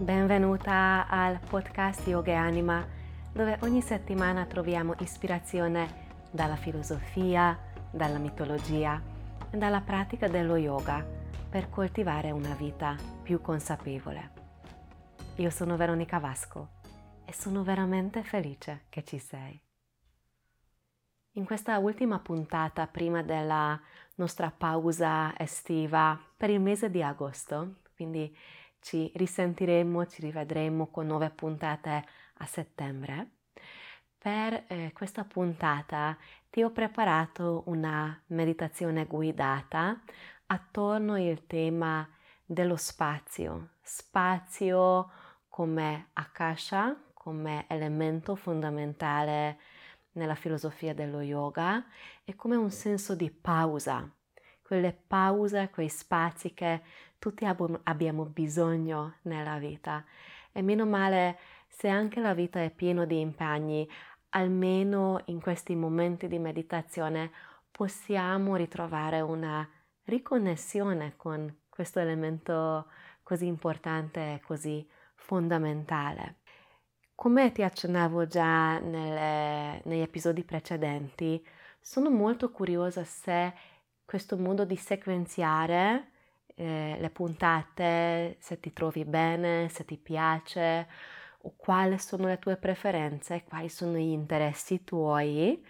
Benvenuta al podcast Yoga e Anima, dove ogni settimana troviamo ispirazione dalla filosofia, dalla mitologia e dalla pratica dello yoga per coltivare una vita più consapevole. Io sono Veronica Vasco e sono veramente felice che ci sei. In questa ultima puntata, prima della nostra pausa estiva per il mese di agosto, quindi ci risentiremo, ci rivedremo con nuove puntate a settembre. Per eh, questa puntata ti ho preparato una meditazione guidata attorno al tema dello spazio, spazio come akasha, come elemento fondamentale nella filosofia dello yoga e come un senso di pausa, quelle pause, quei spazi che tutti ab- abbiamo bisogno nella vita. E meno male se anche la vita è piena di impegni, almeno in questi momenti di meditazione possiamo ritrovare una riconnessione con questo elemento così importante e così fondamentale. Come ti accennavo già nelle, negli episodi precedenti, sono molto curiosa se questo modo di sequenziare eh, le puntate, se ti trovi bene, se ti piace, o quali sono le tue preferenze, quali sono gli interessi tuoi,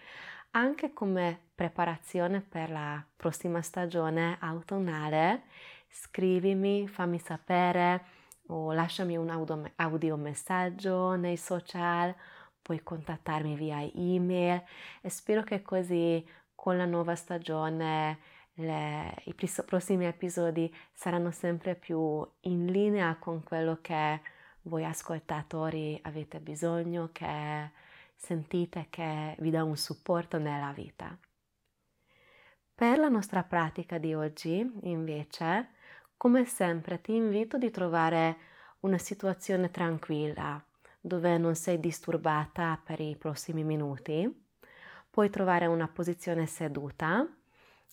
anche come preparazione per la prossima stagione autunnale, scrivimi, fammi sapere o lasciami un audio, audio messaggio nei social, puoi contattarmi via email e spero che così con la nuova stagione le, i prossimi episodi saranno sempre più in linea con quello che voi ascoltatori avete bisogno, che sentite che vi dà un supporto nella vita. Per la nostra pratica di oggi, invece, come sempre ti invito di trovare una situazione tranquilla, dove non sei disturbata per i prossimi minuti Puoi trovare una posizione seduta,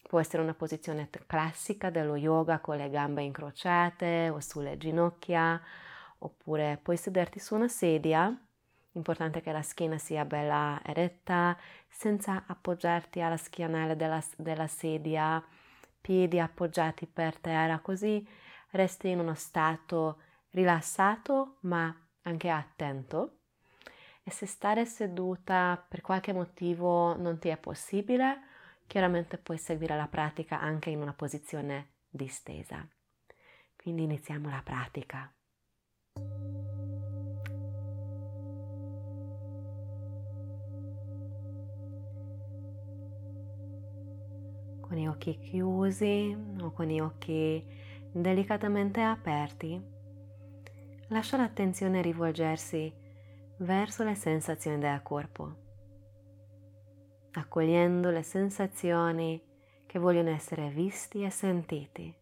può essere una posizione classica dello yoga con le gambe incrociate o sulle ginocchia, oppure puoi sederti su una sedia, importante che la schiena sia bella eretta, senza appoggiarti alla schianella della, della sedia, piedi appoggiati per terra, così resti in uno stato rilassato ma anche attento e se stare seduta per qualche motivo non ti è possibile, chiaramente puoi seguire la pratica anche in una posizione distesa. Quindi iniziamo la pratica. Con gli occhi chiusi o con gli occhi delicatamente aperti, lascia l'attenzione rivolgersi verso le sensazioni del corpo, accogliendo le sensazioni che vogliono essere visti e sentiti.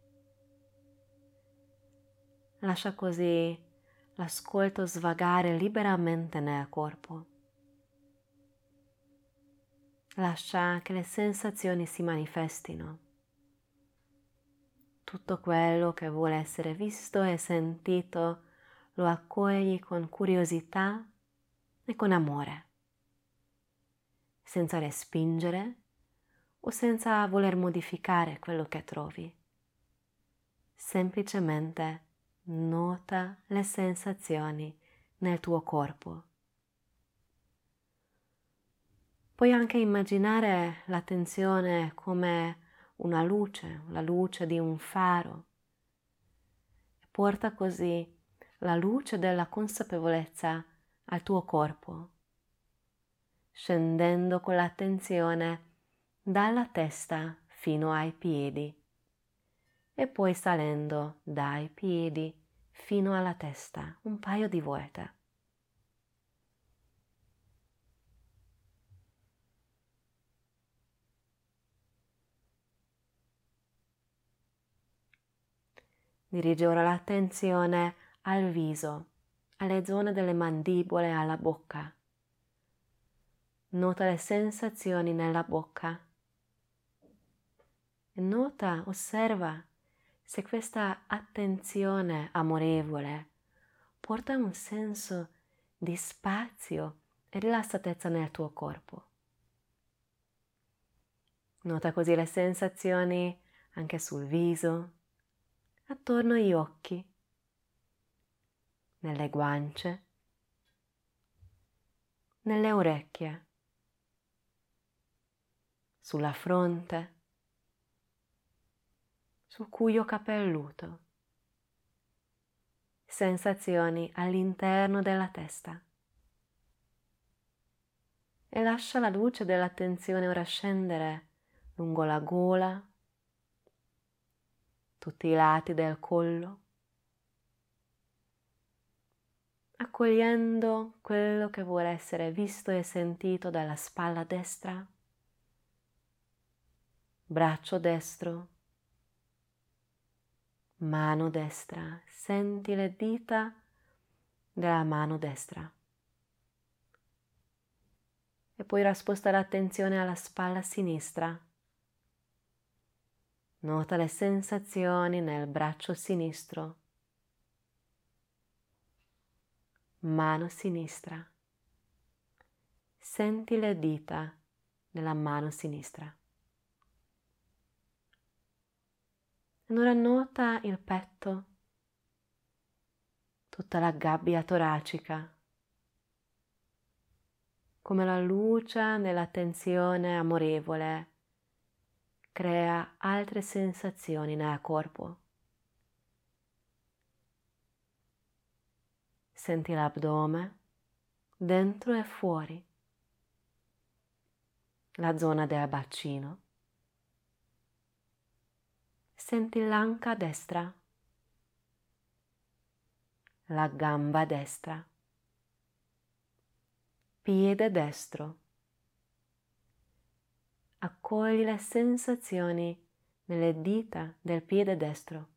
Lascia così l'ascolto svagare liberamente nel corpo. Lascia che le sensazioni si manifestino. Tutto quello che vuole essere visto e sentito lo accogli con curiosità e con amore, senza respingere o senza voler modificare quello che trovi. Semplicemente nota le sensazioni nel tuo corpo. Puoi anche immaginare l'attenzione come una luce, la luce di un faro. Porta così la luce della consapevolezza al tuo corpo, scendendo con l'attenzione dalla testa fino ai piedi e poi salendo dai piedi fino alla testa un paio di volte. Dirige ora l'attenzione al viso alle zone delle mandibole e alla bocca. Nota le sensazioni nella bocca. Nota, osserva se questa attenzione amorevole porta un senso di spazio e rilassatezza nel tuo corpo. Nota così le sensazioni anche sul viso, attorno agli occhi, nelle guance, nelle orecchie, sulla fronte, sul cuoio capelluto, sensazioni all'interno della testa. E lascia la luce dell'attenzione ora scendere lungo la gola, tutti i lati del collo, accogliendo quello che vuole essere visto e sentito dalla spalla destra, braccio destro, mano destra, senti le dita della mano destra. E poi rasposta l'attenzione alla spalla sinistra. Nota le sensazioni nel braccio sinistro, mano sinistra. Senti le dita della mano sinistra. E ora nota il petto, tutta la gabbia toracica, come la luce nell'attenzione amorevole crea altre sensazioni nel corpo. Senti l'addome dentro e fuori, la zona del bacino. Senti l'anca destra, la gamba destra, piede destro accogli le sensazioni nelle dita del piede destro.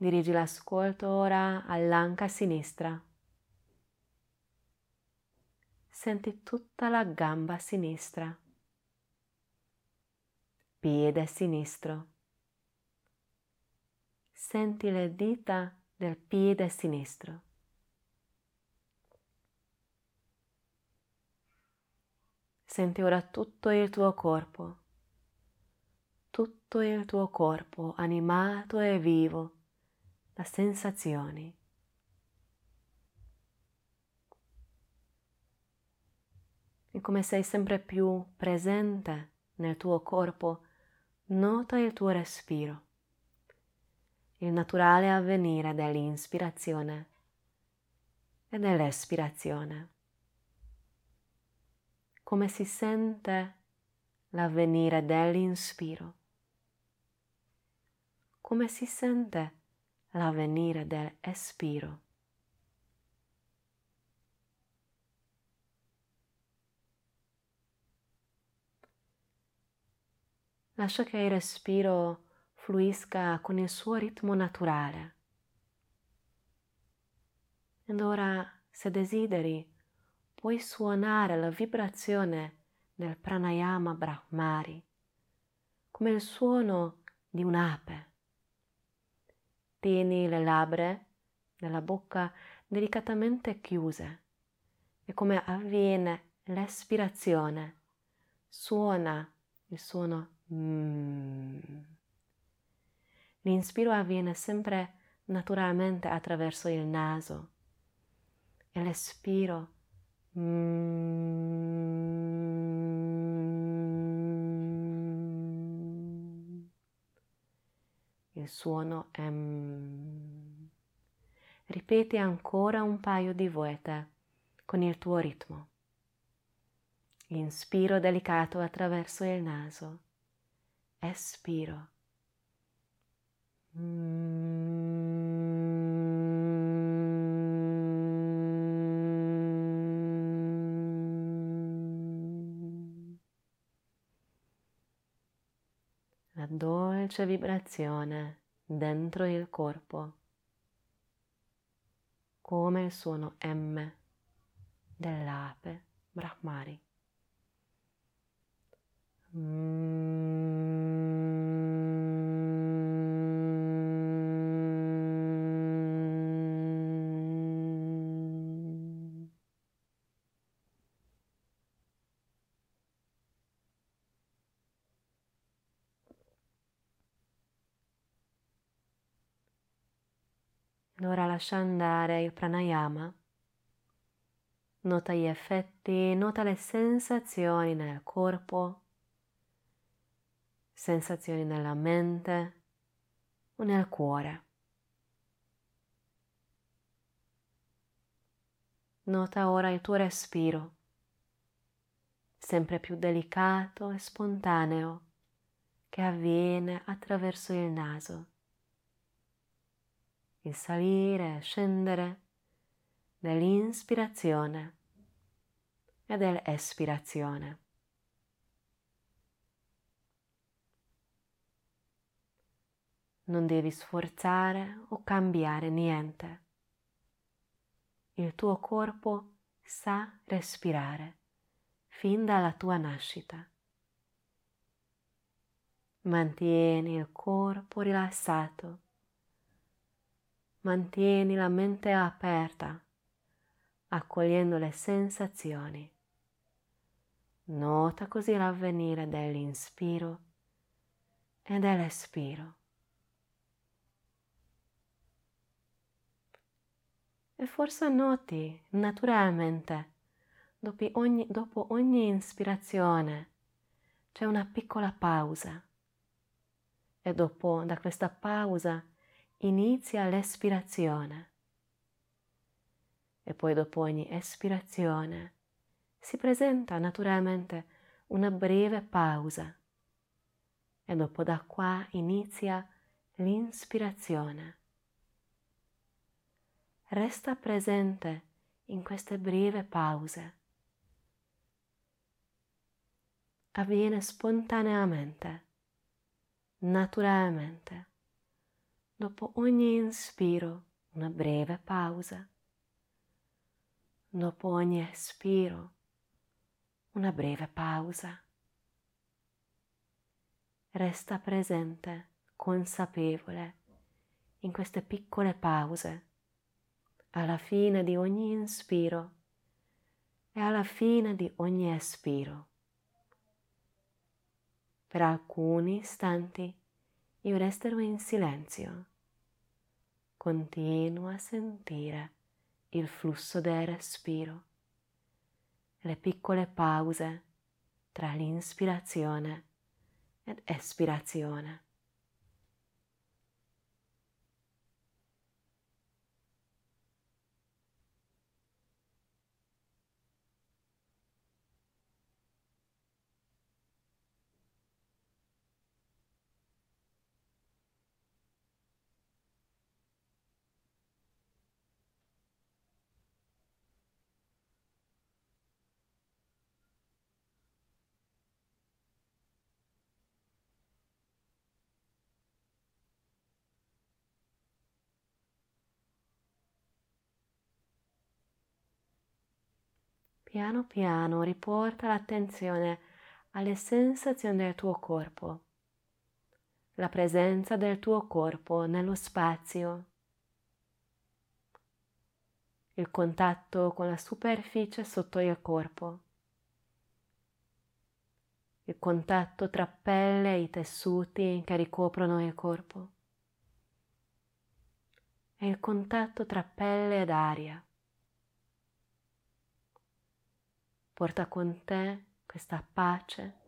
Dirigi l'ascolto ora all'anca sinistra. Senti tutta la gamba sinistra, piede sinistro. Senti le dita del piede sinistro. Senti ora tutto il tuo corpo, tutto il tuo corpo animato e vivo da sensazioni. E come sei sempre più presente nel tuo corpo, nota il tuo respiro, il naturale avvenire dell'inspirazione e dell'espirazione. Come si sente l'avvenire dell'inspiro, come si sente l'avvenire dell'espiro. Lascia che il respiro fluisca con il suo ritmo naturale. Ed ora, se desideri, puoi suonare la vibrazione del pranayama brahmari come il suono di un'ape. Tieni le labbra della bocca delicatamente chiuse e come avviene l'espirazione suona il suono mm. L'inspiro avviene sempre naturalmente attraverso il naso e l'espiro Mm. Il suono M. Ripeti ancora un paio di volte con il tuo ritmo. Inspiro delicato attraverso il naso. Espiro. Mm. Dolce vibrazione dentro il corpo, come il suono M dell'ape Brahmari. Mm. Lascia andare il pranayama. Nota gli effetti, nota le sensazioni nel corpo, sensazioni nella mente o nel cuore. Nota ora il tuo respiro, sempre più delicato e spontaneo, che avviene attraverso il naso. Il salire e scendere dell'inspirazione e dell'espirazione. Non devi sforzare o cambiare niente il tuo corpo sa respirare fin dalla tua nascita. Mantieni il corpo rilassato, mantieni la mente aperta, accogliendo le sensazioni. Nota così l'avvenire dell'inspiro e dell'espiro. e forse noti naturalmente dopo ogni, dopo ogni ispirazione c'è una piccola pausa e dopo da questa pausa inizia l'espirazione. E poi dopo ogni espirazione si presenta naturalmente una breve pausa. E dopo da qua inizia l'inspirazione. Resta presente in queste brevi pause. Avviene spontaneamente, naturalmente, dopo ogni inspiro una breve pausa, dopo ogni espiro una breve pausa. Resta presente, consapevole in queste piccole pause alla fine di ogni inspiro e alla fine di ogni espiro. Per alcuni istanti io resterò in silenzio. Continuo a sentire il flusso del respiro, le piccole pause tra l'inspirazione ed espirazione. Piano piano riporta l'attenzione alle sensazioni del tuo corpo, la presenza del tuo corpo nello spazio, il contatto con la superficie sotto il corpo, il contatto tra pelle e i tessuti che ricoprono il corpo. E il contatto tra pelle ed aria. Porta con te questa pace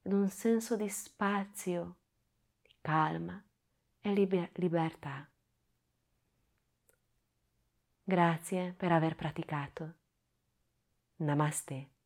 ed un senso di spazio, di calma e liber- libertà. Grazie per aver praticato. Namaste.